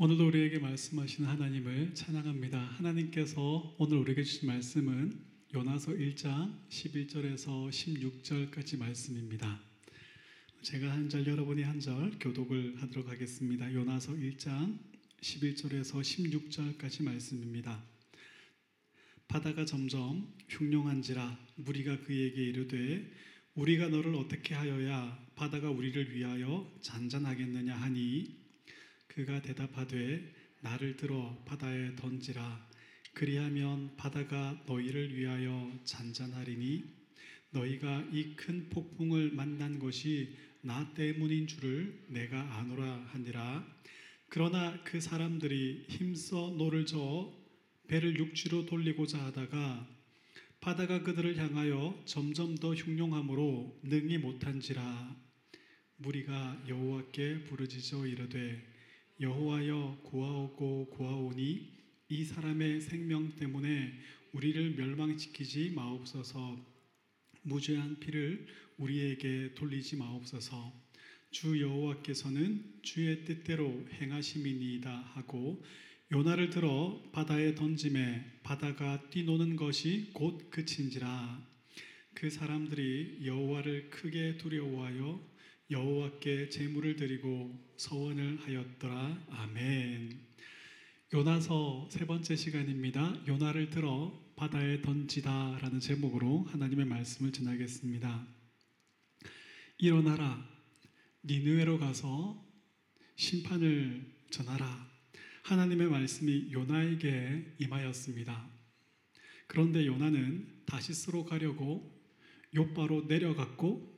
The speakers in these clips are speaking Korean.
오늘도 우리에게 말씀하시는 하나님을 찬양합니다. 하나님께서 오늘 우리에게 주신 말씀은 요나서 1장 11절에서 16절까지 말씀입니다. 제가 한 절 여러분이 한 절 교독을 하도록 하겠습니다. 요나서 1장 11절에서 16절까지 말씀입니다. 바다가 점점 흉룡한지라 무리가 그에게 이르되 우리가 너를 어떻게 하여야 바다가 우리를 위하여 잔잔하겠느냐 하니 그가 대답하되 나를 들어 바다에 던지라. 그리하면 바다가 너희를 위하여 잔잔하리니 너희가 이 큰 폭풍을 만난 것이 나 때문인 줄을 내가 아노라 하니라. 그러나 그 사람들이 힘써 노를 저어 배를 육지로 돌리고자 하다가 바다가 그들을 향하여 점점 더 흉용하므로 능히 못한지라. 무리가 여호와께 부르짖어 이르되 여호와여 고아오고 고아오니 이 사람의 생명 때문에 우리를 멸망시키지 마옵소서. 무죄한 피를 우리에게 돌리지 마옵소서. 주 여호와께서는 주의 뜻대로 행하심이니이다 하고 요나를 들어 바다에 던짐에 바다가 뛰노는 것이 곧 그친지라. 그 사람들이 여호와를 크게 두려워하여 여호와께 제물을 드리고 서원을 하였더라 아멘. 요나서 세 번째 시간입니다. 요나를 들어 바다에 던지다라는 제목으로 하나님의 말씀을 전하겠습니다. 일어나라 니느웨로 가서 심판을 전하라. 하나님의 말씀이 요나에게 임하였습니다. 그런데 요나는 다시스로 가려고 요바로 내려갔고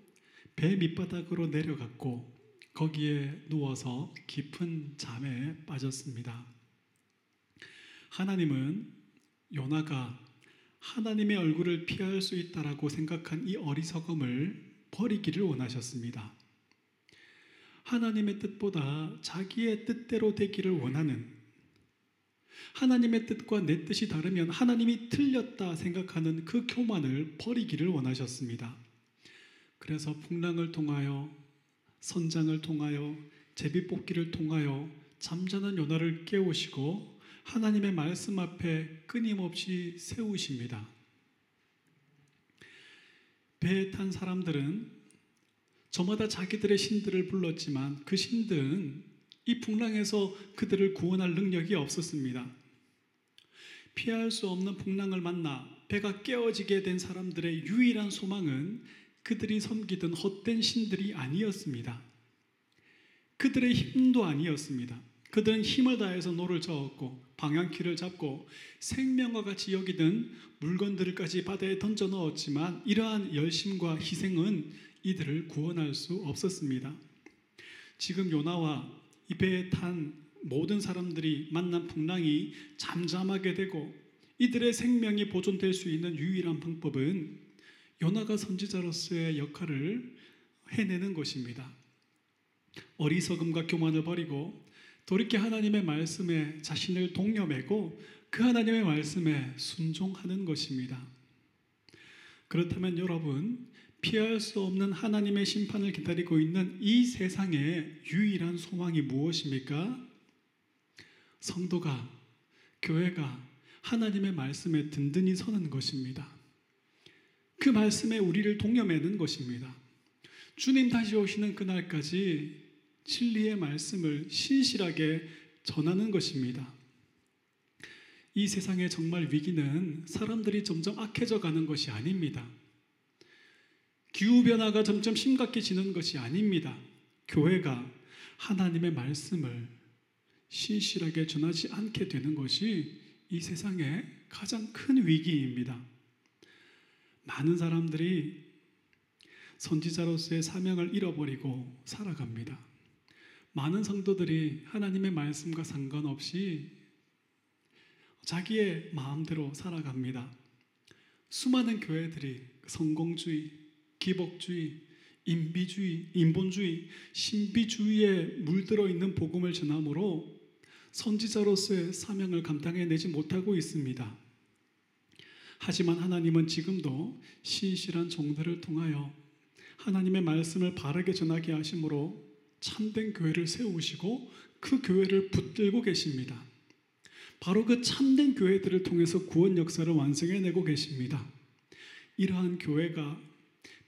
배 밑바닥으로 내려갔고 거기에 누워서 깊은 잠에 빠졌습니다. 하나님은 요나가 하나님의 얼굴을 피할 수 있다라고 생각한 이 어리석음을 버리기를 원하셨습니다. 하나님의 뜻보다 자기의 뜻대로 되기를 원하는 하나님의 뜻과 내 뜻이 다르면 하나님이 틀렸다 생각하는 그 교만을 버리기를 원하셨습니다. 그래서 풍랑을 통하여 선장을 통하여 제비뽑기를 통하여 잠자는 요나를 깨우시고 하나님의 말씀 앞에 끊임없이 세우십니다. 배에 탄 사람들은 저마다 자기들의 신들을 불렀지만 그 신들은 이 풍랑에서 그들을 구원할 능력이 없었습니다. 피할 수 없는 풍랑을 만나 배가 깨어지게 된 사람들의 유일한 소망은 그들이 섬기던 헛된 신들이 아니었습니다. 그들의 힘도 아니었습니다. 그들은 힘을 다해서 노를 저었고 방향키를 잡고 생명과 같이 여기던 물건들까지 바다에 던져 넣었지만 이러한 열심과 희생은 이들을 구원할 수 없었습니다. 지금 요나와 이 배에 탄 모든 사람들이 만난 풍랑이 잠잠하게 되고 이들의 생명이 보존될 수 있는 유일한 방법은 요나가 선지자로서의 역할을 해내는 것입니다. 어리석음과 교만을 버리고 돌이켜 하나님의 말씀에 자신을 동여매고 그 하나님의 말씀에 순종하는 것입니다. 그렇다면 여러분, 피할 수 없는 하나님의 심판을 기다리고 있는 이 세상의 유일한 소망이 무엇입니까? 성도가, 교회가 하나님의 말씀에 든든히 서는 것입니다. 그 말씀에 우리를 동여매는 것입니다. 주님 다시 오시는 그날까지 진리의 말씀을 신실하게 전하는 것입니다. 이 세상의 정말 위기는 사람들이 점점 악해져 가는 것이 아닙니다. 기후변화가 점점 심각해지는 것이 아닙니다. 교회가 하나님의 말씀을 신실하게 전하지 않게 되는 것이 이 세상의 가장 큰 위기입니다. 많은 사람들이 선지자로서의 사명을 잃어버리고 살아갑니다. 많은 성도들이 하나님의 말씀과 상관없이 자기의 마음대로 살아갑니다. 수많은 교회들이 성공주의, 기복주의, 인비주의, 인본주의, 신비주의에 물들어 있는 복음을 전함으로 선지자로서의 사명을 감당해내지 못하고 있습니다. 하지만 하나님은 지금도 신실한 종들을 통하여 하나님의 말씀을 바르게 전하게 하심으로 참된 교회를 세우시고 그 교회를 붙들고 계십니다. 바로 그 참된 교회들을 통해서 구원 역사를 완성해내고 계십니다. 이러한 교회가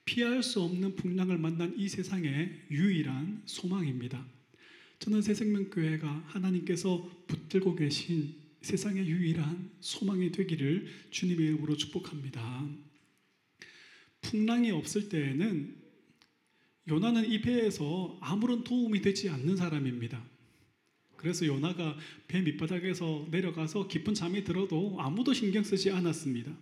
피할 수 없는 풍랑을 만난 이 세상의 유일한 소망입니다. 저는 새생명교회가 하나님께서 붙들고 계신 세상의 유일한 소망이 되기를 주님의 이름으로 축복합니다. 풍랑이 없을 때에는 요나는 이 배에서 아무런 도움이 되지 않는 사람입니다. 그래서 요나가 배 밑바닥에서 내려가서 깊은 잠이 들어도 아무도 신경 쓰지 않았습니다.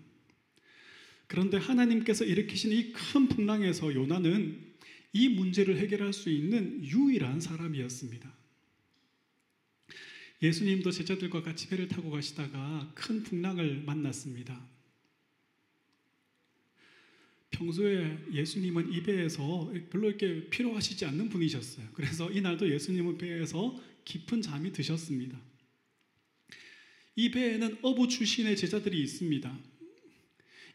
그런데 하나님께서 일으키신 이 큰 풍랑에서 요나는 이 문제를 해결할 수 있는 유일한 사람이었습니다. 예수님도 제자들과 같이 배를 타고 가시다가 큰 풍랑을 만났습니다. 평소에 예수님은 이 배에서 별로 이렇게 필요하시지 않는 분이셨어요. 그래서 이날도 예수님은 배에서 깊은 잠이 드셨습니다. 이 배에는 어부 출신의 제자들이 있습니다.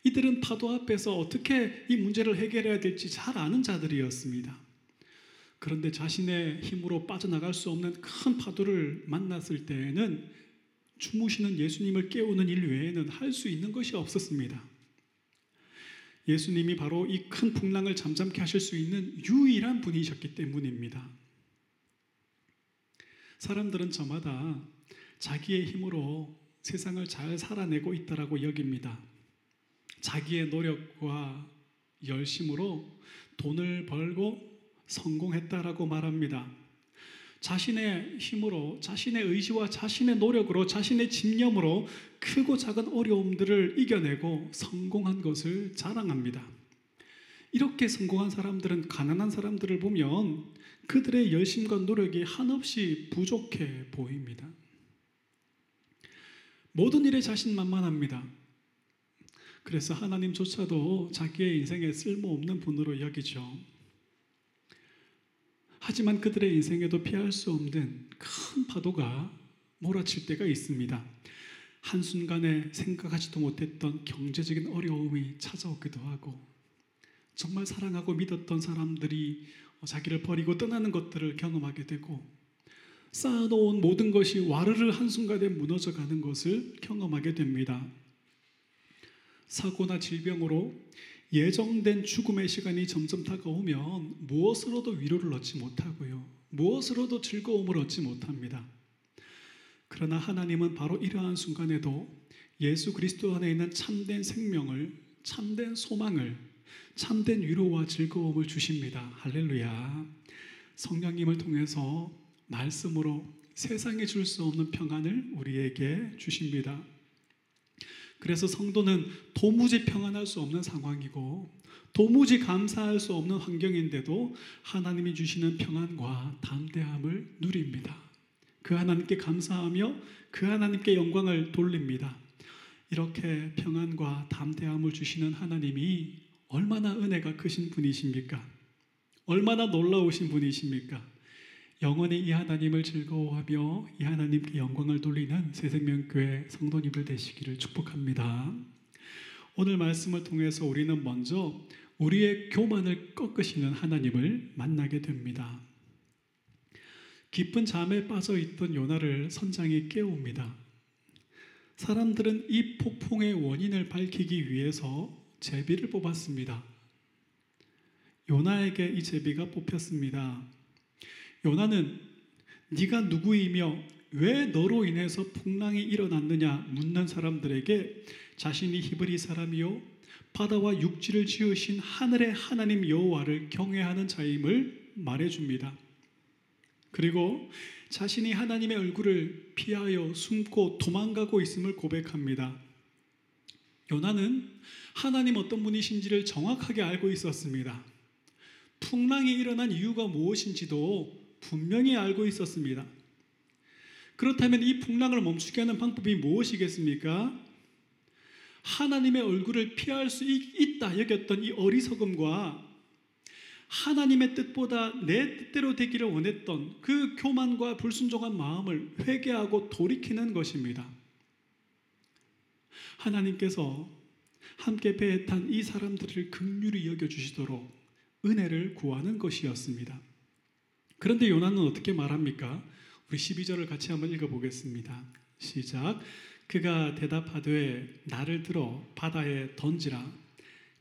이들은 파도 앞에서 어떻게 이 문제를 해결해야 될지 잘 아는 자들이었습니다. 그런데 자신의 힘으로 빠져나갈 수 없는 큰 파도를 만났을 때에는 주무시는 예수님을 깨우는 일 외에는 할 수 있는 것이 없었습니다. 예수님이 바로 이 큰 풍랑을 잠잠케 하실 수 있는 유일한 분이셨기 때문입니다. 사람들은 저마다 자기의 힘으로 세상을 잘 살아내고 있다라고 여깁니다. 자기의 노력과 열심으로 돈을 벌고 성공했다라고 말합니다. 자신의 힘으로, 자신의 의지와 자신의 노력으로, 자신의 집념으로 크고 작은 어려움들을 이겨내고 성공한 것을 자랑합니다. 이렇게 성공한 사람들은 가난한 사람들을 보면 그들의 열심과 노력이 한없이 부족해 보입니다. 모든 일에 자신만만합니다. 그래서 하나님조차도 자기의 인생에 쓸모없는 분으로 여기죠. 하지만 그들의 인생에도 피할 수 없는 큰 파도가 몰아칠 때가 있습니다. 한순간에 생각하지도 못했던 경제적인 어려움이 찾아오기도 하고, 정말 사랑하고 믿었던 사람들이 자기를 버리고 떠나는 것들을 경험하게 되고, 쌓아놓은 모든 것이 와르르 한순간에 무너져 가는 것을 경험하게 됩니다. 사고나 질병으로 예정된 죽음의 시간이 점점 다가오면 무엇으로도 위로를 얻지 못하고요. 무엇으로도 즐거움을 얻지 못합니다. 그러나 하나님은 바로 이러한 순간에도 예수 그리스도 안에 있는 참된 생명을, 참된 소망을, 참된 위로와 즐거움을 주십니다. 할렐루야. 성령님을 통해서 말씀으로 세상에 줄 수 없는 평안을 우리에게 주십니다. 그래서 성도는 도무지 평안할 수 없는 상황이고 도무지 감사할 수 없는 환경인데도 하나님이 주시는 평안과 담대함을 누립니다. 그 하나님께 감사하며 그 하나님께 영광을 돌립니다. 이렇게 평안과 담대함을 주시는 하나님이 얼마나 은혜가 크신 분이십니까? 얼마나 놀라우신 분이십니까? 영원히 이 하나님을 즐거워하며 이 하나님께 영광을 돌리는 새생명교회 성도님들 되시기를 축복합니다. 오늘 말씀을 통해서 우리는 먼저 우리의 교만을 꺾으시는 하나님을 만나게 됩니다. 깊은 잠에 빠져 있던 요나를 선장이 깨웁니다. 사람들은 이 폭풍의 원인을 밝히기 위해서 제비를 뽑았습니다. 요나에게 이 제비가 뽑혔습니다. 요나는 네가 누구이며 왜 너로 인해서 풍랑이 일어났느냐 묻는 사람들에게 자신이 히브리 사람이요 바다와 육지를 지으신 하늘의 하나님 여호와를 경외하는 자임을 말해 줍니다. 그리고 자신이 하나님의 얼굴을 피하여 숨고 도망가고 있음을 고백합니다. 요나는 하나님 어떤 분이신지를 정확하게 알고 있었습니다. 풍랑이 일어난 이유가 무엇인지도 분명히 알고 있었습니다. 그렇다면 이 풍랑을 멈추게 하는 방법이 무엇이겠습니까? 하나님의 얼굴을 피할 수 있다 여겼던 이 어리석음과 하나님의 뜻보다 내 뜻대로 되기를 원했던 그 교만과 불순종한 마음을 회개하고 돌이키는 것입니다. 하나님께서 함께 배에 탄 이 사람들을 극률히 여겨 주시도록 은혜를 구하는 것이었습니다. 그런데 요나는 어떻게 말합니까? 우리 12절을 같이 한번 읽어보겠습니다. 시작. 그가 대답하되 나를 들어 바다에 던지라.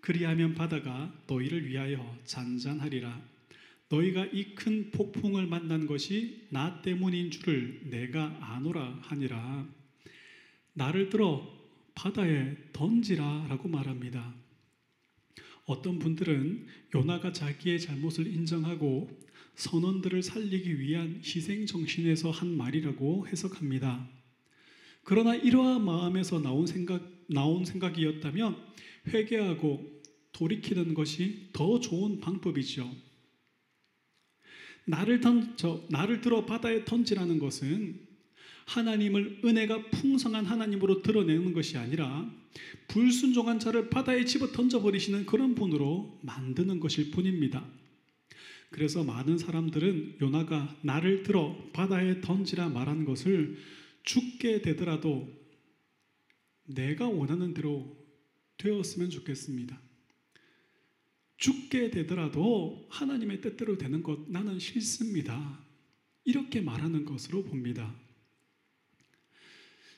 그리하면 바다가 너희를 위하여 잔잔하리라. 너희가 이 큰 폭풍을 만난 것이 나 때문인 줄을 내가 아노라 하니라. 나를 들어 바다에 던지라 라고 말합니다. 어떤 분들은 요나가 자기의 잘못을 인정하고 선원들을 살리기 위한 희생 정신에서 한 말이라고 해석합니다. 그러나 이러한 마음에서 나온 생각 나온 생각이었다면 회개하고 돌이키는 것이 더 좋은 방법이죠. 나를 던져 나를 들어 바다에 던지라는 것은 하나님을 은혜가 풍성한 하나님으로 드러내는 것이 아니라 불순종한 자를 바다에 집어 던져 버리시는 그런 분으로 만드는 것일 뿐입니다. 그래서 많은 사람들은 요나가 나를 들어 바다에 던지라 말한 것을 죽게 되더라도 내가 원하는 대로 되었으면 좋겠습니다. 죽게 되더라도 하나님의 뜻대로 되는 것 나는 싫습니다. 이렇게 말하는 것으로 봅니다.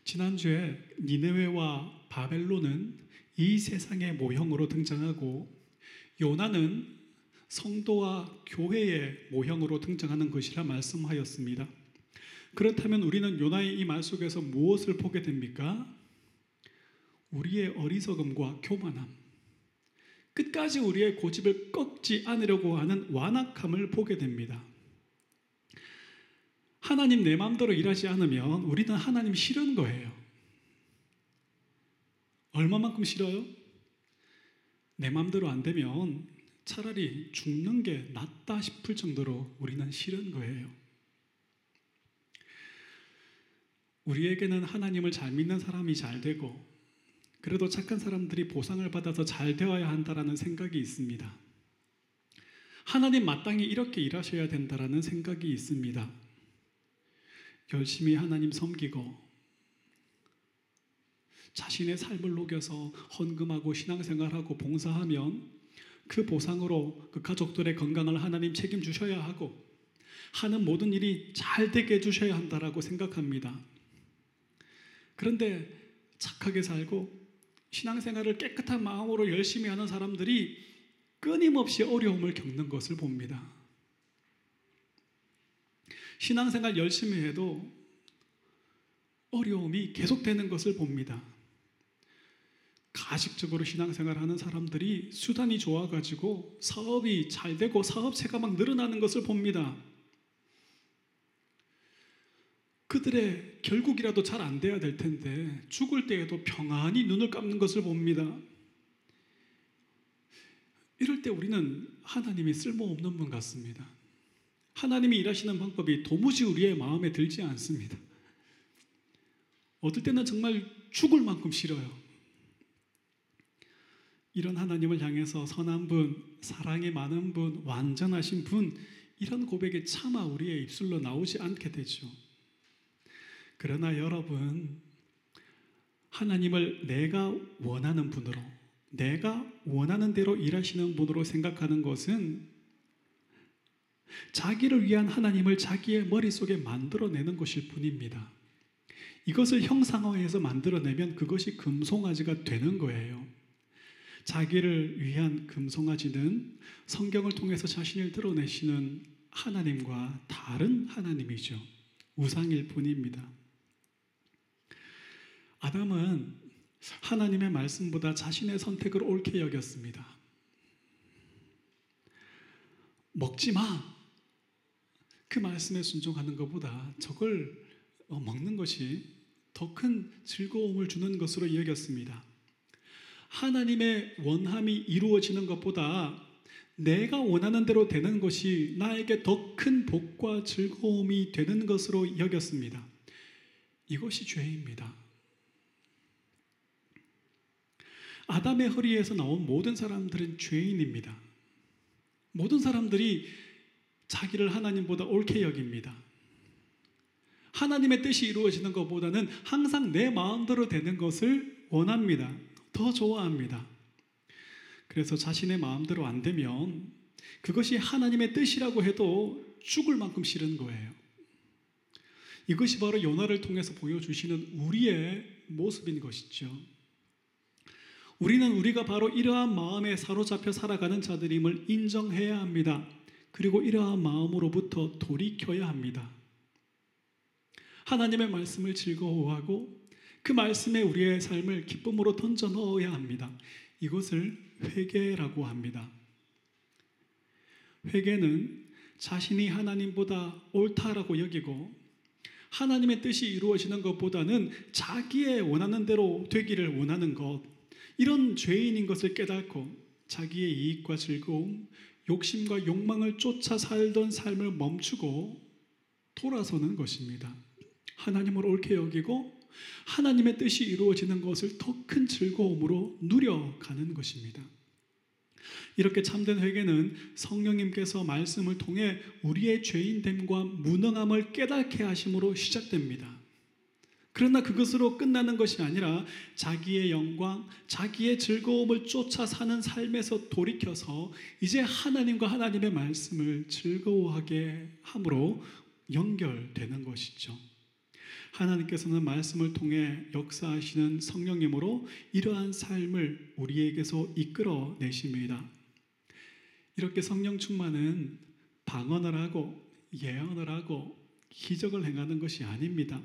지난주에 니네웨와 바벨론은 이 세상의 모형으로 등장하고 요나는 성도와 교회의 모형으로 등장하는 것이라 말씀하였습니다. 그렇다면 우리는 요나의 이 말 속에서 무엇을 보게 됩니까? 우리의 어리석음과 교만함, 끝까지 우리의 고집을 꺾지 않으려고 하는 완악함을 보게 됩니다. 하나님 내 마음대로 일하지 않으면 우리는 하나님 싫은 거예요. 얼마만큼 싫어요? 내 마음대로 안 되면 차라리 죽는 게 낫다 싶을 정도로 우리는 싫은 거예요. 우리에게는 하나님을 잘 믿는 사람이 잘 되고 그래도 착한 사람들이 보상을 받아서 잘 되어야 한다라는 생각이 있습니다. 하나님 마땅히 이렇게 일하셔야 된다라는 생각이 있습니다. 열심히 하나님 섬기고 자신의 삶을 녹여서 헌금하고 신앙생활하고 봉사하면 그 보상으로 그 가족들의 건강을 하나님 책임주셔야 하고 하는 모든 일이 잘 되게 해주셔야 한다라고 생각합니다. 그런데 착하게 살고 신앙생활을 깨끗한 마음으로 열심히 하는 사람들이 끊임없이 어려움을 겪는 것을 봅니다. 신앙생활 열심히 해도 어려움이 계속되는 것을 봅니다. 가식적으로 신앙생활 하는 사람들이 수단이 좋아가지고 사업이 잘 되고 사업체가 막 늘어나는 것을 봅니다. 그들의 결국이라도 잘 안 돼야 될 텐데 죽을 때에도 평안히 눈을 감는 것을 봅니다. 이럴 때 우리는 하나님이 쓸모없는 분 같습니다. 하나님이 일하시는 방법이 도무지 우리의 마음에 들지 않습니다. 어떨 때는 정말 죽을 만큼 싫어요. 이런 하나님을 향해서 선한 분, 사랑이 많은 분, 완전하신 분, 이런 고백이 차마 우리의 입술로 나오지 않게 되죠. 그러나 여러분, 하나님을 내가 원하는 분으로, 내가 원하는 대로 일하시는 분으로 생각하는 것은 자기를 위한 하나님을 자기의 머릿속에 만들어내는 것일 뿐입니다. 이것을 형상화해서 만들어내면 그것이 금송아지가 되는 거예요. 자기를 위한 금송아지는 성경을 통해서 자신을 드러내시는 하나님과 다른 하나님이죠. 우상일 뿐입니다. 아담은 하나님의 말씀보다 자신의 선택을 옳게 여겼습니다. 먹지 마. 그 말씀에 순종하는 것보다 저걸 어, 먹는 것이 더 큰 즐거움을 주는 것으로 여겼습니다. 하나님의 원함이 이루어지는 것보다 내가 원하는 대로 되는 것이 나에게 더 큰 복과 즐거움이 되는 것으로 여겼습니다. 이것이 죄입니다. 아담의 허리에서 나온 모든 사람들은 죄인입니다. 모든 사람들이 자기를 하나님보다 옳게 여깁니다. 하나님의 뜻이 이루어지는 것보다는 항상 내 마음대로 되는 것을 원합니다. 더 좋아합니다. 그래서 자신의 마음대로 안 되면 그것이 하나님의 뜻이라고 해도 죽을 만큼 싫은 거예요. 이것이 바로 요나를 통해서 보여주시는 우리의 모습인 것이죠. 우리는 우리가 바로 이러한 마음에 사로잡혀 살아가는 자들임을 인정해야 합니다. 그리고 이러한 마음으로부터 돌이켜야 합니다. 하나님의 말씀을 즐거워하고 그 말씀에 우리의 삶을 기쁨으로 던져 넣어야 합니다. 이것을 회개라고 합니다. 회개는 자신이 하나님보다 옳다라고 여기고 하나님의 뜻이 이루어지는 것보다는 자기의 원하는 대로 되기를 원하는 것 이런 죄인인 것을 깨닫고 자기의 이익과 즐거움, 욕심과 욕망을 쫓아 살던 삶을 멈추고 돌아서는 것입니다. 하나님을 옳게 여기고 하나님의 뜻이 이루어지는 것을 더 큰 즐거움으로 누려가는 것입니다. 이렇게 참된 회개는 성령님께서 말씀을 통해 우리의 죄인됨과 무능함을 깨닫게 하심으로 시작됩니다. 그러나 그것으로 끝나는 것이 아니라 자기의 영광, 자기의 즐거움을 쫓아 사는 삶에서 돌이켜서 이제 하나님과 하나님의 말씀을 즐거워하게 함으로 연결되는 것이죠. 하나님께서는 말씀을 통해 역사하시는 성령님으로 이러한 삶을 우리에게서 이끌어 내십니다. 이렇게 성령 충만은 방언을 하고 예언을 하고 기적을 행하는 것이 아닙니다.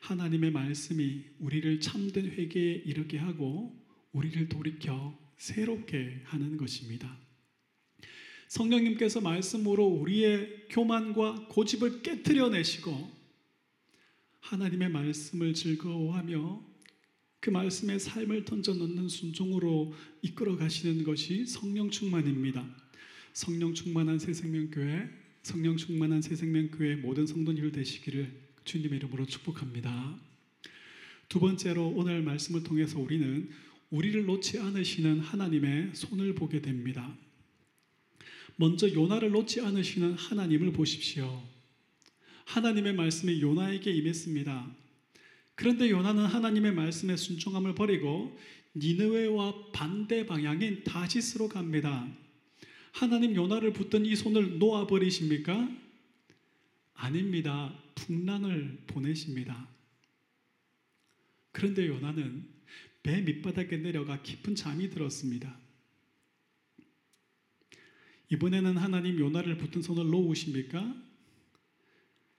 하나님의 말씀이 우리를 참된 회개에 이르게 하고 우리를 돌이켜 새롭게 하는 것입니다. 성령님께서 말씀으로 우리의 교만과 고집을 깨뜨려 내시고 하나님의 말씀을 즐거워하며 그 말씀의 삶을 던져 넣는 순종으로 이끌어 가시는 것이 성령 충만입니다. 성령 충만한 새 생명교회, 성령 충만한 새 생명교회 모든 성도님들 되시기를 주님의 이름으로 축복합니다. 두 번째로 오늘 말씀을 통해서 우리는 우리를 놓지 않으시는 하나님의 손을 보게 됩니다. 먼저 요나를 놓지 않으시는 하나님을 보십시오. 하나님의 말씀이 요나에게 임했습니다. 그런데 요나는 하나님의 말씀에 순종함을 버리고 니느웨와 반대 방향인 다시스로 갑니다. 하나님 요나를 붙든 이 손을 놓아 버리십니까? 아닙니다. 풍랑을 보내십니다. 그런데 요나는 배 밑바닥에 내려가 깊은 잠이 들었습니다. 이번에는 하나님 요나를 붙든 손을 놓으십니까?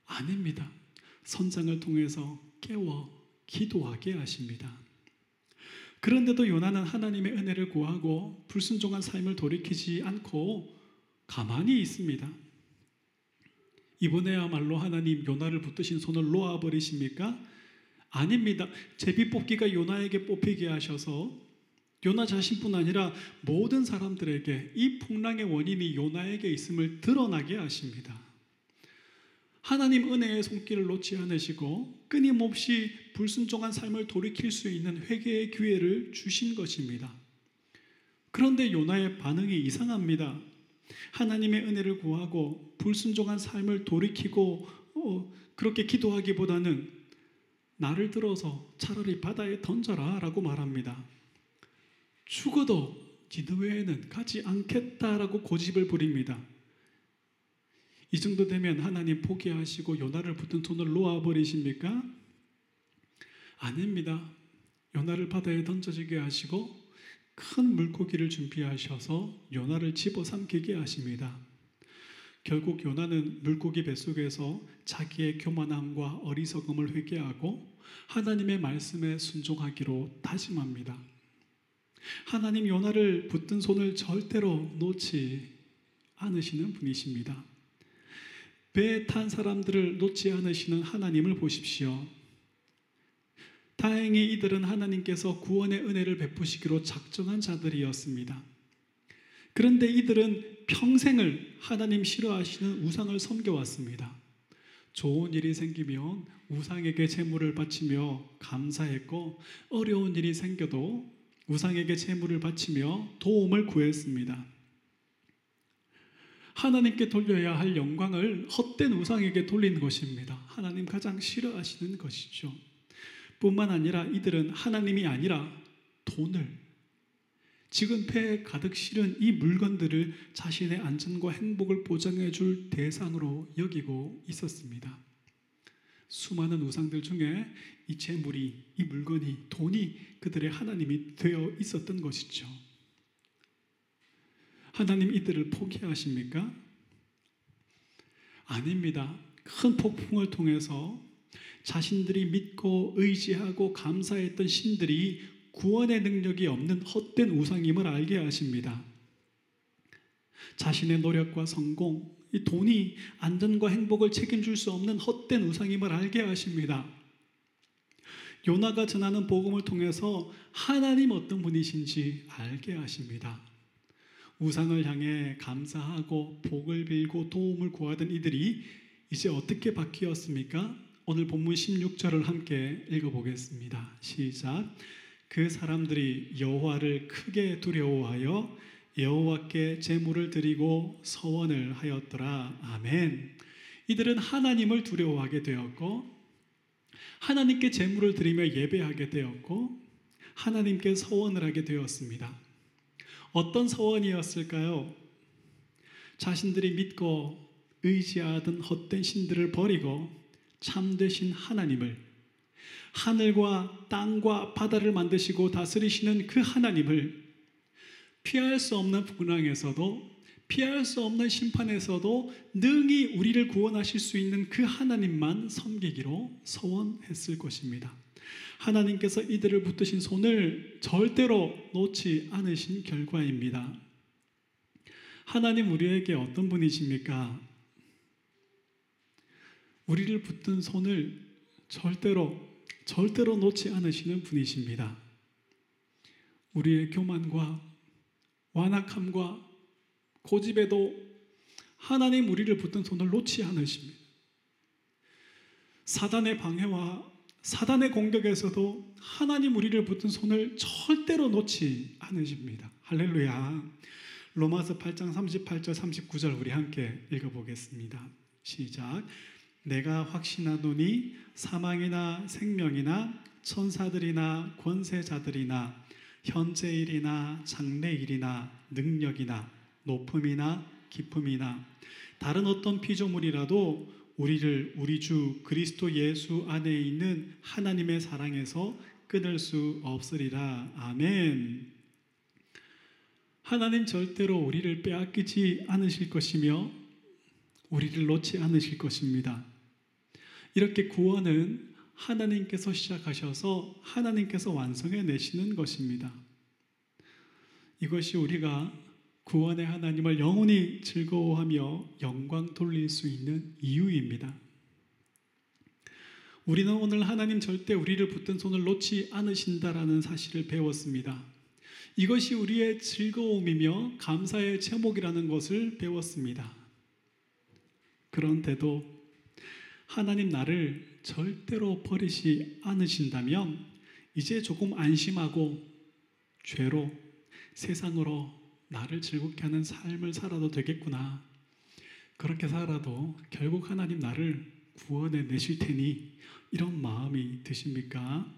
아닙니다. 선장을 통해서 깨워 기도하게 하십니다. 그런데도 요나는 하나님의 은혜를 구하고 불순종한 삶을 돌이키지 않고 가만히 있습니다. 이번에야말로 하나님 요나를 붙드신 손을 놓아 버리십니까? 아닙니다. 제비 뽑기가 요나에게 뽑히게 하셔서 요나 자신뿐 아니라 모든 사람들에게 이 풍랑의 원인이 요나에게 있음을 드러나게 하십니다. 하나님 은혜의 손길을 놓지 않으시고 끊임없이 불순종한 삶을 돌이킬 수 있는 회개의 기회를 주신 것입니다. 그런데 요나의 반응이 이상합니다. 하나님의 은혜를 구하고 불순종한 삶을 돌이키고 어, 그렇게 기도하기보다는 나를 들어서 차라리 바다에 던져라 라고 말합니다. 죽어도 지드웨에는 가지 않겠다라고 고집을 부립니다. 이 정도 되면 하나님 포기하시고 요나를 붙은 손을 놓아 버리십니까? 아닙니다. 요나를 바다에 던져지게 하시고 큰 물고기를 준비하셔서 요나를 집어삼키게 하십니다. 결국 요나는 물고기 뱃속에서 자기의 교만함과 어리석음을 회개하고 하나님의 말씀에 순종하기로 다짐합니다. 하나님 요나를 붙든 손을 절대로 놓지 않으시는 분이십니다. 배에 탄 사람들을 놓지 않으시는 하나님을 보십시오. 다행히 이들은 하나님께서 구원의 은혜를 베푸시기로 작정한 자들이었습니다. 그런데 이들은 평생을 하나님 싫어하시는 우상을 섬겨왔습니다. 좋은 일이 생기면 우상에게 재물을 바치며 감사했고 어려운 일이 생겨도 우상에게 재물을 바치며 도움을 구했습니다. 하나님께 돌려야 할 영광을 헛된 우상에게 돌리는 것입니다. 하나님 가장 싫어하시는 것이죠. 뿐만 아니라 이들은 하나님이 아니라 돈을 지금 폐에 가득 실은 이 물건들을 자신의 안전과 행복을 보장해 줄 대상으로 여기고 있었습니다. 수많은 우상들 중에 이 재물이, 이 물건이, 돈이 그들의 하나님이 되어 있었던 것이죠. 하나님 이들을 포기하십니까? 아닙니다. 큰 폭풍을 통해서 자신들이 믿고 의지하고 감사했던 신들이 구원의 능력이 없는 헛된 우상임을 알게 하십니다. 자신의 노력과 성공, 이 돈이 안전과 행복을 책임질 수 없는 헛된 우상임을 알게 하십니다. 요나가 전하는 복음을 통해서 하나님 어떤 분이신지 알게 하십니다. 우상을 향해 감사하고 복을 빌고 도움을 구하던 이들이 이제 어떻게 바뀌었습니까? 오늘 본문 16절을 함께 읽어보겠습니다. 시작. 그 사람들이 여호와를 크게 두려워하여 여호와께 제물을 드리고 서원을 하였더라. 아멘. 이들은 하나님을 두려워하게 되었고 하나님께 제물을 드리며 예배하게 되었고 하나님께 서원을 하게 되었습니다. 어떤 서원이었을까요? 자신들이 믿고 의지하던 헛된 신들을 버리고 참되신 하나님을 하늘과 땅과 바다를 만드시고 다스리시는 그 하나님을 피할 수 없는 분황에서도 피할 수 없는 심판에서도 능히 우리를 구원하실 수 있는 그 하나님만 섬기기로 서원했을 것입니다. 하나님께서 이들을 붙드신 손을 절대로 놓지 않으신 결과입니다. 하나님 우리에게 어떤 분이십니까? 우리를 붙든 손을 절대로 절대로 놓지 않으시는 분이십니다. 우리의 교만과 완악함과 고집에도 하나님 우리를 붙든 손을 놓지 않으십니다. 사단의 방해와 사단의 공격에서도 하나님 우리를 붙든 손을 절대로 놓지 않으십니다. 할렐루야. 로마서 8장 38절 39절 우리 함께 읽어보겠습니다. 시작. 내가 확신하노니 사망이나 생명이나 천사들이나 권세자들이나 현재일이나 장래일이나 능력이나 높음이나 깊음이나 다른 어떤 피조물이라도 우리를 우리 주 그리스도 예수 안에 있는 하나님의 사랑에서 끊을 수 없으리라. 아멘. 하나님 절대로 우리를 빼앗기지 않으실 것이며 우리를 놓지 않으실 것입니다. 이렇게 구원은 하나님께서 시작하셔서 하나님께서 완성해 내시는 것입니다. 이것이 우리가 구원의 하나님을 영원히 즐거워하며 영광 돌릴 수 있는 이유입니다. 우리는 오늘 하나님 절대 우리를 붙든 손을 놓지 않으신다라는 사실을 배웠습니다. 이것이 우리의 즐거움이며 감사의 제목이라는 것을 배웠습니다. 그런데도 하나님 나를 절대로 버리지 않으신다면 이제 조금 안심하고 죄로 세상으로 나를 즐겁게 하는 삶을 살아도 되겠구나. 그렇게 살아도 결국 하나님 나를 구원해 내실 테니 이런 마음이 드십니까?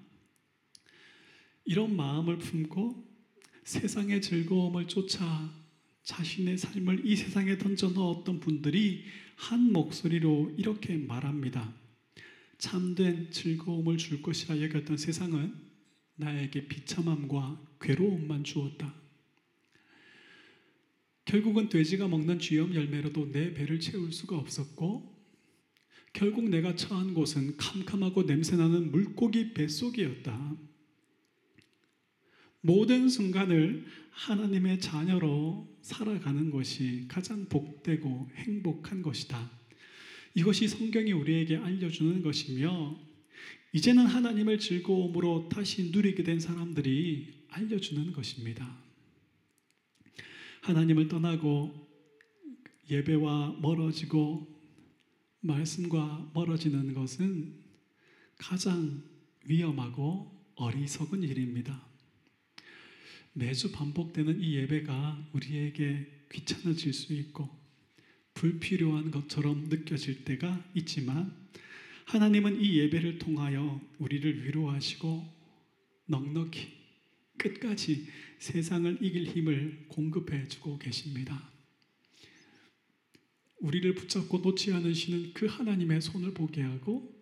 이런 마음을 품고 세상의 즐거움을 쫓아 자신의 삶을 이 세상에 던져 넣었던 분들이 한 목소리로 이렇게 말합니다. 참된 즐거움을 줄 것이라 여겼던 세상은 나에게 비참함과 괴로움만 주었다. 결국은 돼지가 먹는 쥐염 열매로도 내 배를 채울 수가 없었고 결국 내가 처한 곳은 캄캄하고 냄새나는 물고기 뱃속이었다. 모든 순간을 하나님의 자녀로 살아가는 것이 가장 복되고 행복한 것이다. 이것이 성경이 우리에게 알려주는 것이며, 이제는 하나님을 즐거움으로 다시 누리게 된 사람들이 알려주는 것입니다. 하나님을 떠나고 예배와 멀어지고 말씀과 멀어지는 것은 가장 위험하고 어리석은 일입니다. 매주 반복되는 이 예배가 우리에게 귀찮아질 수 있고 불필요한 것처럼 느껴질 때가 있지만 하나님은 이 예배를 통하여 우리를 위로하시고 넉넉히 끝까지 세상을 이길 힘을 공급해 주고 계십니다. 우리를 붙잡고 놓지 않으시는 그 하나님의 손을 보게 하고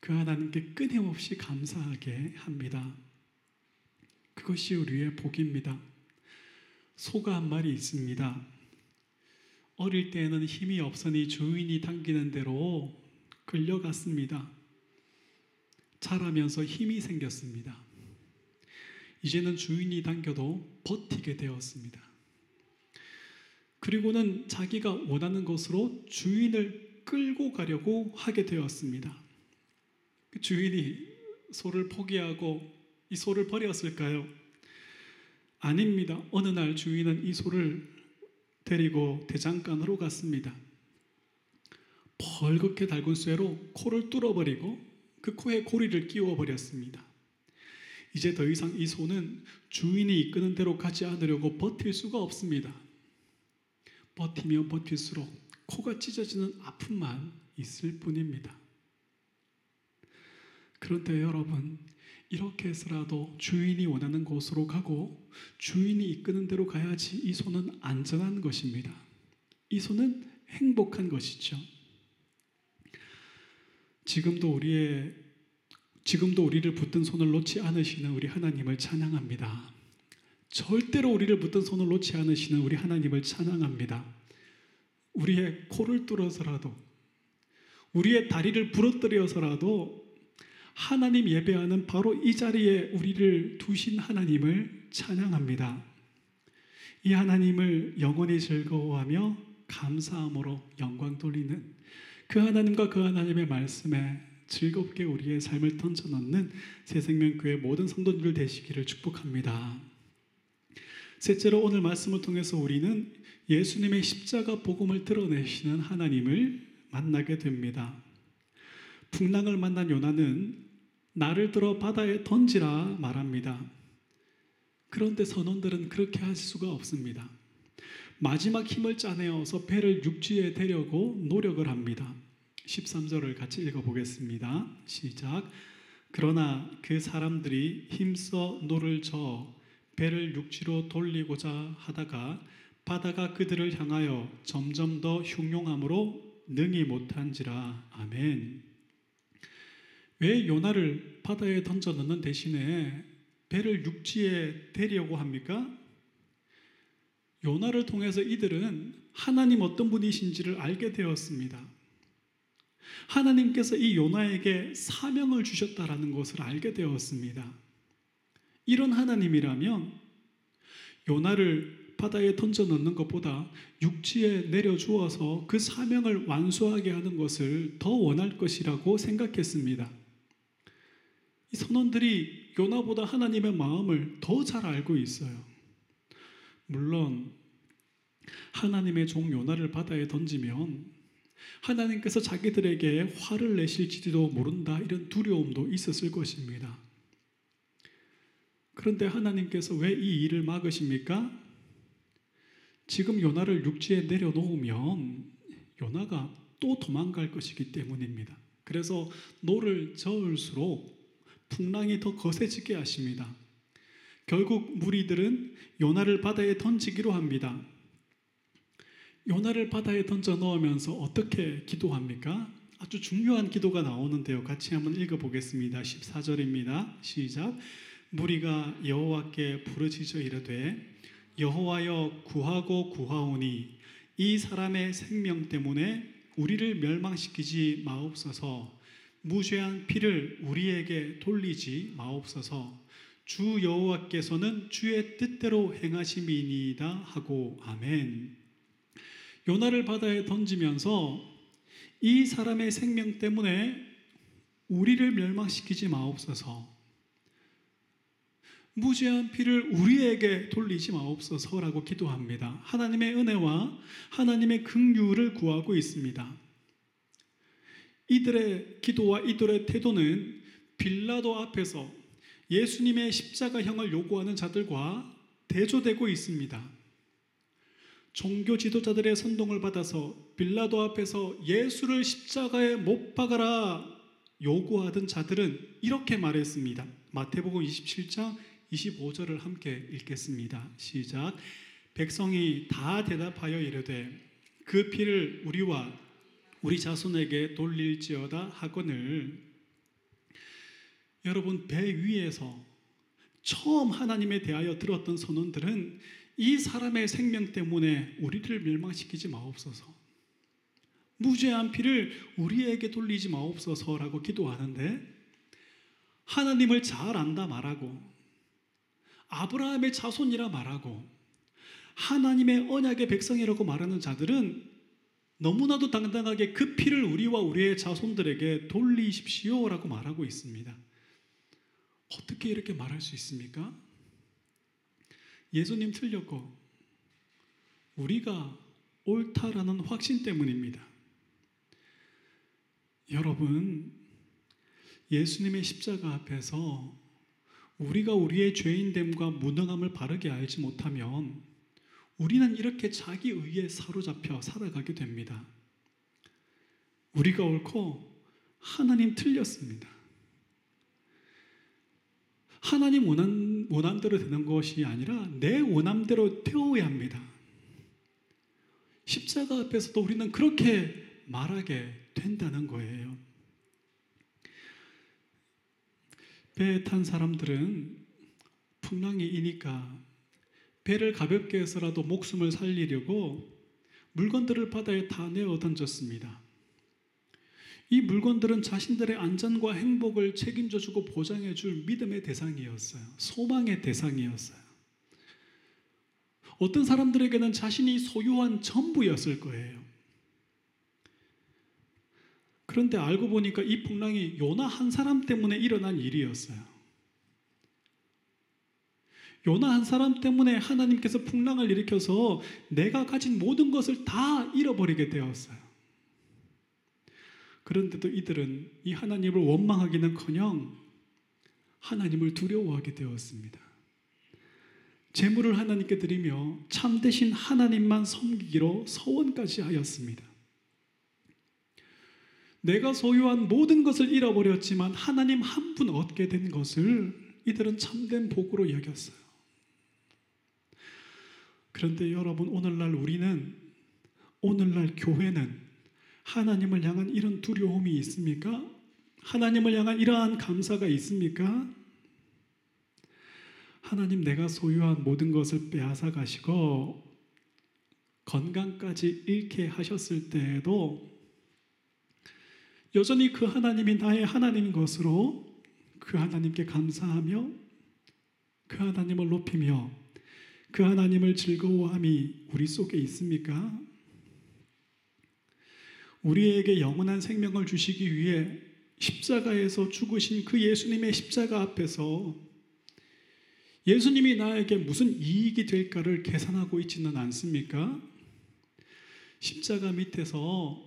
그 하나님께 끊임없이 감사하게 합니다. 그것이 우리의 복입니다. 소가 한 마리 있습니다. 어릴 때에는 힘이 없으니 주인이 당기는 대로 끌려갔습니다. 자라면서 힘이 생겼습니다. 이제는 주인이 당겨도 버티게 되었습니다. 그리고는 자기가 원하는 것으로 주인을 끌고 가려고 하게 되었습니다. 그 주인이 소를 포기하고 이 소를 버렸을까요? 아닙니다. 어느 날 주인은 이 소를 데리고 대장간으로 갔습니다. 벌겋게 달군 쇠로 코를 뚫어버리고 그 코에 고리를 끼워 버렸습니다. 이제 더 이상 이 소는 주인이 이끄는 대로 가지 않으려고 버틸 수가 없습니다. 버티면 버틸수록 코가 찢어지는 아픔만 있을 뿐입니다. 그런데 여러분, 이렇게 해서라도 주인이 원하는 곳으로 가고 주인이 이끄는 대로 가야지 이 소는 안전한 것입니다. 이 소는 행복한 것이죠. 지금도 우리의 지금도 우리를 붙든 손을 놓지 않으시는 우리 하나님을 찬양합니다. 절대로 우리를 붙든 손을 놓지 않으시는 우리 하나님을 찬양합니다. 우리의 코를 뚫어서라도 우리의 다리를 부러뜨려서라도 하나님 예배하는 바로 이 자리에 우리를 두신 하나님을 찬양합니다. 이 하나님을 영원히 즐거워하며 감사함으로 영광 돌리는 그 하나님과 그 하나님의 말씀에 즐겁게 우리의 삶을 던져넣는 새생명교회 모든 성도들 되시기를 축복합니다. 셋째로 오늘 말씀을 통해서 우리는 예수님의 십자가 복음을 드러내시는 하나님을 만나게 됩니다. 풍랑을 만난 요나는 나를 들어 바다에 던지라 말합니다. 그런데 선원들은 그렇게 할 수가 없습니다. 마지막 힘을 짜내어서 배를 육지에 대려고 노력을 합니다. 13절을 같이 읽어보겠습니다. 시작. 그러나 그 사람들이 힘써 노를 저어 배를 육지로 돌리고자 하다가 바다가 그들을 향하여 점점 더 흉용함으로 능히 못한지라. 아멘. 왜 요나를 바다에 던져 넣는 대신에 배를 육지에 대려고 합니까? 요나를 통해서 이들은 하나님 어떤 분이신지를 알게 되었습니다. 하나님께서 이 요나에게 사명을 주셨다라는 것을 알게 되었습니다. 이런 하나님이라면 요나를 바다에 던져 넣는 것보다 육지에 내려 주어서 그 사명을 완수하게 하는 것을 더 원할 것이라고 생각했습니다. 이 선원들이 요나보다 하나님의 마음을 더 잘 알고 있어요. 물론 하나님의 종 요나를 바다에 던지면 하나님께서 자기들에게 화를 내실지도 모른다 이런 두려움도 있었을 것입니다. 그런데 하나님께서 왜 이 일을 막으십니까? 지금 요나를 육지에 내려놓으면 요나가 또 도망갈 것이기 때문입니다. 그래서 노를 저을수록 풍랑이 더 거세지게 하십니다. 결국 무리들은 요나를 바다에 던지기로 합니다. 요나를 바다에 던져 넣으면서 어떻게 기도합니까? 아주 중요한 기도가 나오는데요. 같이 한번 읽어 보겠습니다. 14절입니다. 시작. 무리가 여호와께 부르짖어 이르되 여호와여 구하고 구하오니 이 사람의 생명 때문에 우리를 멸망시키지 마옵소서. 무죄한 피를 우리에게 돌리지 마옵소서. 주 여호와께서는 주의 뜻대로 행하심이니이다 하고 아멘. 요나를 바다에 던지면서 이 사람의 생명 때문에 우리를 멸망시키지 마옵소서. 무죄한 피를 우리에게 돌리지 마옵소서라고 기도합니다. 하나님의 은혜와 하나님의 긍휼을 구하고 있습니다. 이들의 기도와 이들의 태도는 빌라도 앞에서 예수님의 십자가형을 요구하는 자들과 대조되고 있습니다. 종교 지도자들의 선동을 받아서 빌라도 앞에서 예수를 십자가에 못 박아라 요구하던 자들은 이렇게 말했습니다. 마태복음 27장 25절을 함께 읽겠습니다. 시작. 백성이 다 대답하여 이르되 그 피를 우리와 우리 자손에게 돌릴지어다 하거늘 여러분 배 위에서 처음 하나님에 대하여 들었던 선언들은 이 사람의 생명 때문에 우리를 멸망시키지 마옵소서. 무죄한 피를 우리에게 돌리지 마옵소서라고 기도하는데 하나님을 잘 안다 말하고 아브라함의 자손이라 말하고 하나님의 언약의 백성이라고 말하는 자들은 너무나도 당당하게 그 피를 우리와 우리의 자손들에게 돌리십시오라고 말하고 있습니다. 어떻게 이렇게 말할 수 있습니까? 예수님 틀렸고 우리가 옳다라는 확신 때문입니다. 여러분, 예수님의 십자가 앞에서 우리가 우리의 죄인됨과 무능함을 바르게 알지 못하면 우리는 이렇게 자기 의에 사로잡혀 살아가게 됩니다. 우리가 옳고 하나님 틀렸습니다. 하나님 원한, 원함대로 되는 것이 아니라 내 원함대로 되어야 합니다. 십자가 앞에서도 우리는 그렇게 말하게 된다는 거예요. 배에 탄 사람들은 풍랑이 이니까 배를 가볍게 해서라도 목숨을 살리려고 물건들을 바다에 다 내어 던졌습니다. 이 물건들은 자신들의 안전과 행복을 책임져 주고 보장해 줄 믿음의 대상이었어요. 소망의 대상이었어요. 어떤 사람들에게는 자신이 소유한 전부였을 거예요. 그런데 알고 보니까 이 풍랑이 요나 한 사람 때문에 일어난 일이었어요. 요나 한 사람 때문에 하나님께서 풍랑을 일으켜서 내가 가진 모든 것을 다 잃어버리게 되었어요. 그런데도 이들은 이 하나님을 원망하기는 커녕 하나님을 두려워하게 되었습니다. 재물을 하나님께 드리며 참되신 하나님만 섬기기로 서원까지 하였습니다. 내가 소유한 모든 것을 잃어버렸지만 하나님 한 분 얻게 된 것을 이들은 참된 복으로 여겼어요. 그런데 여러분, 오늘날 우리는, 오늘날 교회는 하나님을 향한 이런 두려움이 있습니까? 하나님을 향한 이러한 감사가 있습니까? 하나님 내가 소유한 모든 것을 빼앗아 가시고 건강까지 잃게 하셨을 때에도 여전히 그 하나님이 나의 하나님인 것으로 그 하나님께 감사하며 그 하나님을 높이며 그 하나님을 즐거워함이 우리 속에 있습니까? 우리에게 영원한 생명을 주시기 위해 십자가에서 죽으신 그 예수님의 십자가 앞에서 예수님이 나에게 무슨 이익이 될까를 계산하고 있지는 않습니까? 십자가 밑에서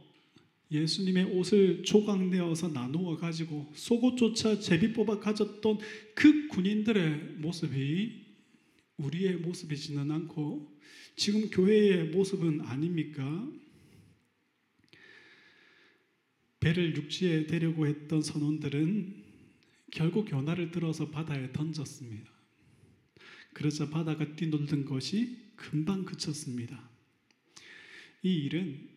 예수님의 옷을 조각내어서 나누어 가지고 속옷조차 제비 뽑아 가졌던 그 군인들의 모습이 우리의 모습이지는 않고 지금 교회의 모습은 아닙니까? 배를 육지에 대려고 했던 선원들은 결국 연화를 들어서 바다에 던졌습니다. 그러자 바다가 뛰놀던 것이 금방 그쳤습니다. 이 일은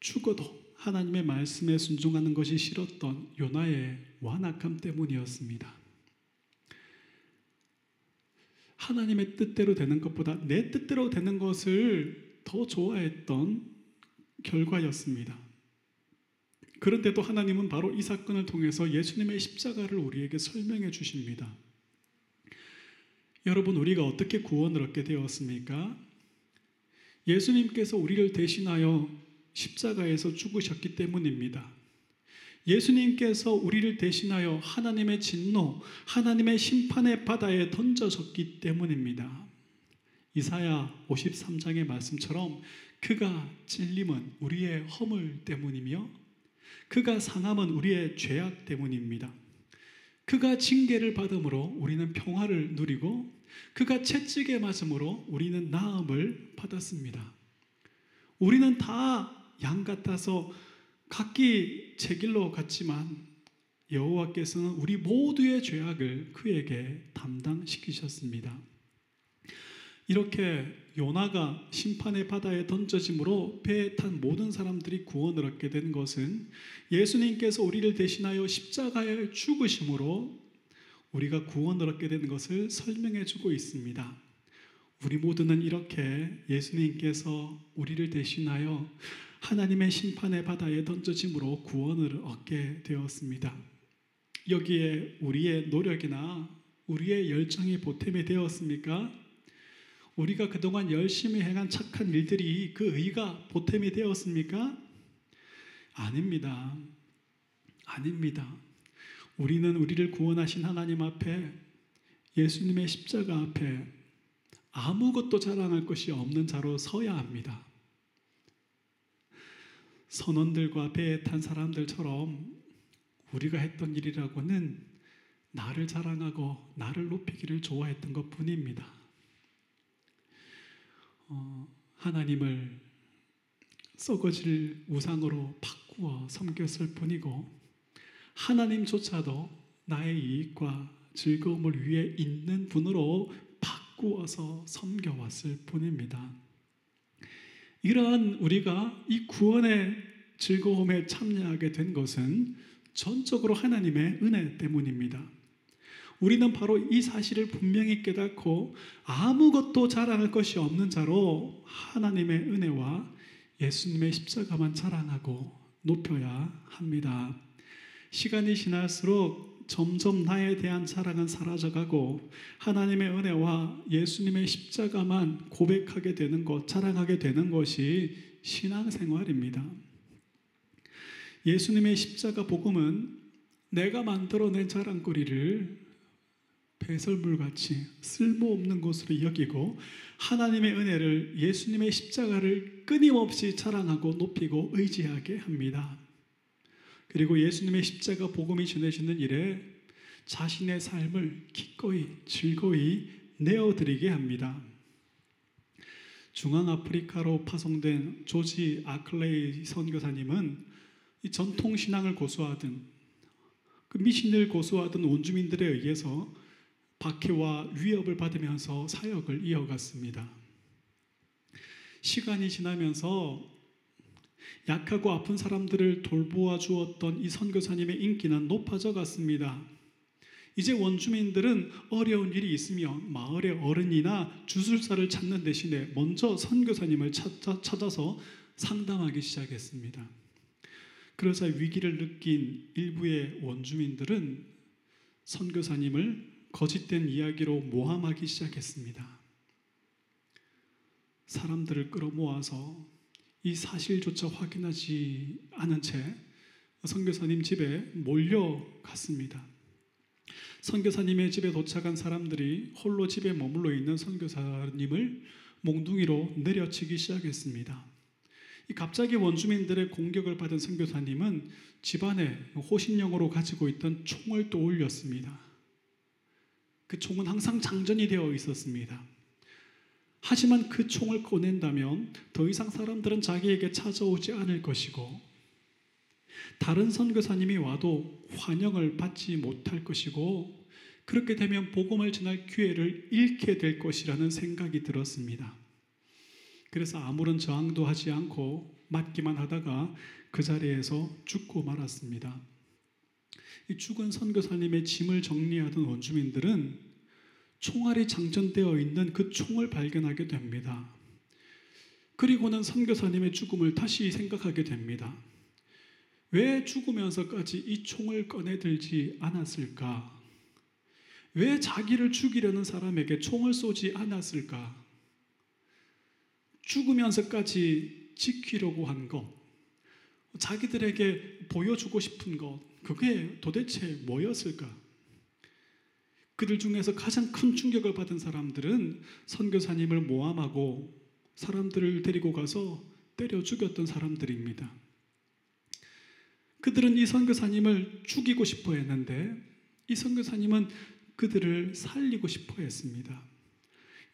죽어도 하나님의 말씀에 순종하는 것이 싫었던 요나의 완악함 때문이었습니다. 하나님의 뜻대로 되는 것보다 내 뜻대로 되는 것을 더 좋아했던 결과였습니다. 그런데도 하나님은 바로 이 사건을 통해서 예수님의 십자가를 우리에게 설명해 주십니다. 여러분, 우리가 어떻게 구원을 얻게 되었습니까? 예수님께서 우리를 대신하여 십자가에서 죽으셨기 때문입니다. 예수님께서 우리를 대신하여 하나님의 진노, 하나님의 심판의 바다에 던져졌기 때문입니다. 이사야 53장의 말씀처럼 그가 찔림은 우리의 허물 때문이며 그가 상함은 우리의 죄악 때문입니다. 그가 징계를 받음으로 우리는 평화를 누리고 그가 채찍에 맞음으로 우리는 나음을 받았습니다. 우리는 다 양 같아서 각기 제 길로 갔지만 여호와께서는 우리 모두의 죄악을 그에게 담당시키셨습니다. 이렇게 요나가 심판의 바다에 던져짐으로 배에 탄 모든 사람들이 구원을 얻게 된 것은 예수님께서 우리를 대신하여 십자가에 죽으심으로 우리가 구원을 얻게 되는 것을 설명해 주고 있습니다. 우리 모두는 이렇게 예수님께서 우리를 대신하여 하나님의 심판의 바다에 던져짐으로 구원을 얻게 되었습니다. 여기에 우리의 노력이나 우리의 열정이 보탬이 되었습니까? 우리가 그동안 열심히 행한 착한 일들이 그 의가 보탬이 되었습니까? 아닙니다. 아닙니다. 우리는 우리를 구원하신 하나님 앞에 예수님의 십자가 앞에 아무것도 자랑할 것이 없는 자로 서야 합니다. 선원들과 배에 탄 사람들처럼 우리가 했던 일이라고는 나를 자랑하고 나를 높이기를 좋아했던 것 뿐입니다. 어, 하나님을 썩어질 우상으로 바꾸어 섬겼을 뿐이고 하나님조차도 나의 이익과 즐거움을 위해 있는 분으로 바꾸어서 섬겨왔을 뿐입니다. 이러한 우리가 이 구원의 즐거움에 참여하게 된 것은 전적으로 하나님의 은혜 때문입니다. 우리는 바로 이 사실을 분명히 깨닫고 아무것도 자랑할 것이 없는 자로 하나님의 은혜와 예수님의 십자가만 자랑하고 높여야 합니다. 시간이 지날수록 점점 나에 대한 자랑은 사라져가고 하나님의 은혜와 예수님의 십자가만 고백하게 되는 것, 자랑하게 되는 것이 신앙생활입니다. 예수님의 십자가 복음은 내가 만들어낸 자랑거리를 배설물 같이 쓸모없는 것으로 여기고 하나님의 은혜를 예수님의 십자가를 끊임없이 자랑하고 높이고 의지하게 합니다. 그리고 예수님의 십자가 복음이 전해지는 일에 자신의 삶을 기꺼이 즐거이 내어드리게 합니다. 중앙아프리카로 파송된 조지 아클레이 선교사님은 이 전통 신앙을 고수하던 그 미신을 고수하던 원주민들에 의해서 박해와 위협을 받으면서 사역을 이어갔습니다. 시간이 지나면서 약하고 아픈 사람들을 돌보아 주었던 이 선교사님의 인기는 높아져 갔습니다. 이제 원주민들은 어려운 일이 있으면 마을의 어른이나 주술사를 찾는 대신에 먼저 선교사님을 찾아, 찾아서 상담하기 시작했습니다. 그러자 위기를 느낀 일부의 원주민들은 선교사님을 거짓된 이야기로 모함하기 시작했습니다. 사람들을 끌어모아서 이 사실조차 확인하지 않은 채 선교사님 집에 몰려갔습니다. 선교사님의 집에 도착한 사람들이 홀로 집에 머물러 있는 선교사님을 몽둥이로 내려치기 시작했습니다. 갑자기 원주민들의 공격을 받은 선교사님은 집안에 호신용으로 가지고 있던 총을 떠올렸습니다. 그 총은 항상 장전이 되어 있었습니다. 하지만 그 총을 꺼낸다면 더 이상 사람들은 자기에게 찾아오지 않을 것이고 다른 선교사님이 와도 환영을 받지 못할 것이고 그렇게 되면 복음을 전할 기회를 잃게 될 것이라는 생각이 들었습니다. 그래서 아무런 저항도 하지 않고 맞기만 하다가 그 자리에서 죽고 말았습니다. 이 죽은 선교사님의 짐을 정리하던 원주민들은 총알이 장전되어 있는 그 총을 발견하게 됩니다. 그리고는 선교사님의 죽음을 다시 생각하게 됩니다. 왜 죽으면서까지 이 총을 꺼내 들지 않았을까? 왜 자기를 죽이려는 사람에게 총을 쏘지 않았을까? 죽으면서까지 지키려고 한 것, 자기들에게 보여주고 싶은 것, 그게 도대체 뭐였을까? 그들 중에서 가장 큰 충격을 받은 사람들은 선교사님을 모함하고 사람들을 데리고 가서 때려 죽였던 사람들입니다. 그들은 이 선교사님을 죽이고 싶어 했는데 이 선교사님은 그들을 살리고 싶어 했습니다.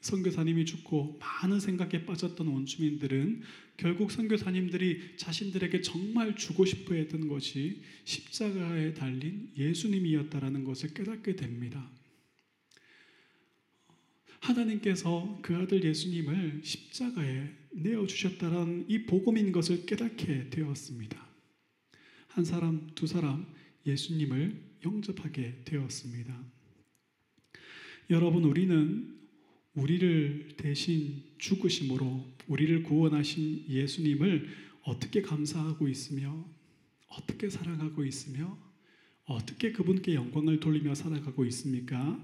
선교사님이 죽고 많은 생각에 빠졌던 원주민들은 결국 선교사님들이 자신들에게 정말 주고 싶어 했던 것이 십자가에 달린 예수님이었다라는 것을 깨닫게 됩니다. 하나님께서 그 아들 예수님을 십자가에 내어 주셨다는 이 복음인 것을 깨닫게 되었습니다. 한 사람, 두 사람 예수님을 영접하게 되었습니다. 여러분 우리는 우리를 대신 죽으심으로 우리를 구원하신 예수님을 어떻게 감사하고 있으며 어떻게 사랑하고 있으며 어떻게 그분께 영광을 돌리며 살아가고 있습니까?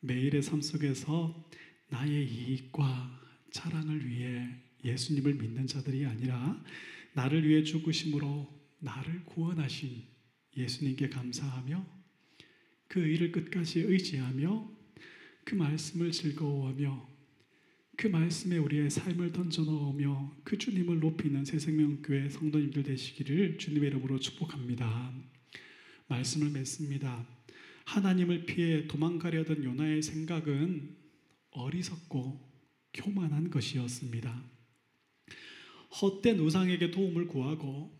매일의 삶 속에서 나의 이익과 자랑을 위해 예수님을 믿는 자들이 아니라 나를 위해 죽으심으로 나를 구원하신 예수님께 감사하며 그 일을 끝까지 의지하며 그 말씀을 즐거워하며 그 말씀에 우리의 삶을 던져 넣으며 그 주님을 높이는 새생명교회 성도님들 되시기를 주님의 이름으로 축복합니다. 말씀을 맺습니다. 하나님을 피해 도망가려던 요나의 생각은 어리석고 교만한 것이었습니다. 헛된 우상에게 도움을 구하고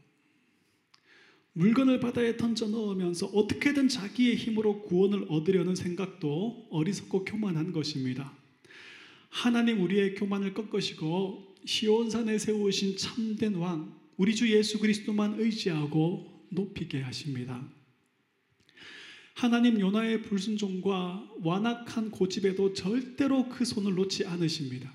물건을 바다에 던져 넣으면서 어떻게든 자기의 힘으로 구원을 얻으려는 생각도 어리석고 교만한 것입니다. 하나님 우리의 교만을 꺾으시고 시온산에 세우신 참된 왕 우리 주 예수 그리스도만 의지하고 높이게 하십니다. 하나님 요나의 불순종과 완악한 고집에도 절대로 그 손을 놓지 않으십니다.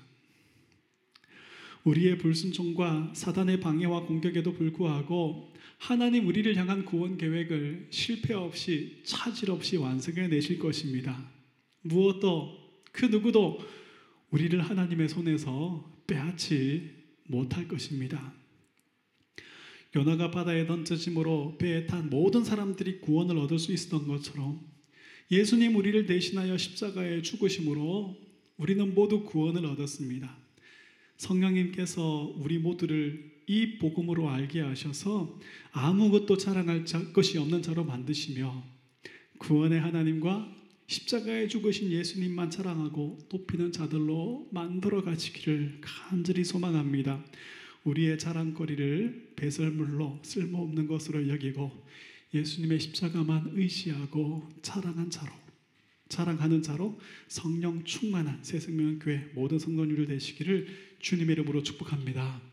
우리의 불순종과 사단의 방해와 공격에도 불구하고 하나님 우리를 향한 구원 계획을 실패 없이 차질 없이 완성해 내실 것입니다. 무엇도 그 누구도 우리를 하나님의 손에서 빼앗지 못할 것입니다. 요나가 바다에 던져짐으로 배에 탄 모든 사람들이 구원을 얻을 수 있었던 것처럼 예수님 우리를 대신하여 십자가에 죽으심으로 우리는 모두 구원을 얻었습니다. 성령님께서 우리 모두를 이 복음으로 알게 하셔서 아무것도 자랑할 것이 없는 자로 만드시며 구원의 하나님과 십자가에 죽으신 예수님만 자랑하고 높이는 자들로 만들어 가시기를 간절히 소망합니다. 우리의 자랑거리를 배설물로 쓸모없는 것으로 여기고 예수님의 십자가만 의지하고 자랑한 자로 자랑하는 자로 성령 충만한 새생명교회 모든 성도님들 되시기를 주님의 이름으로 축복합니다.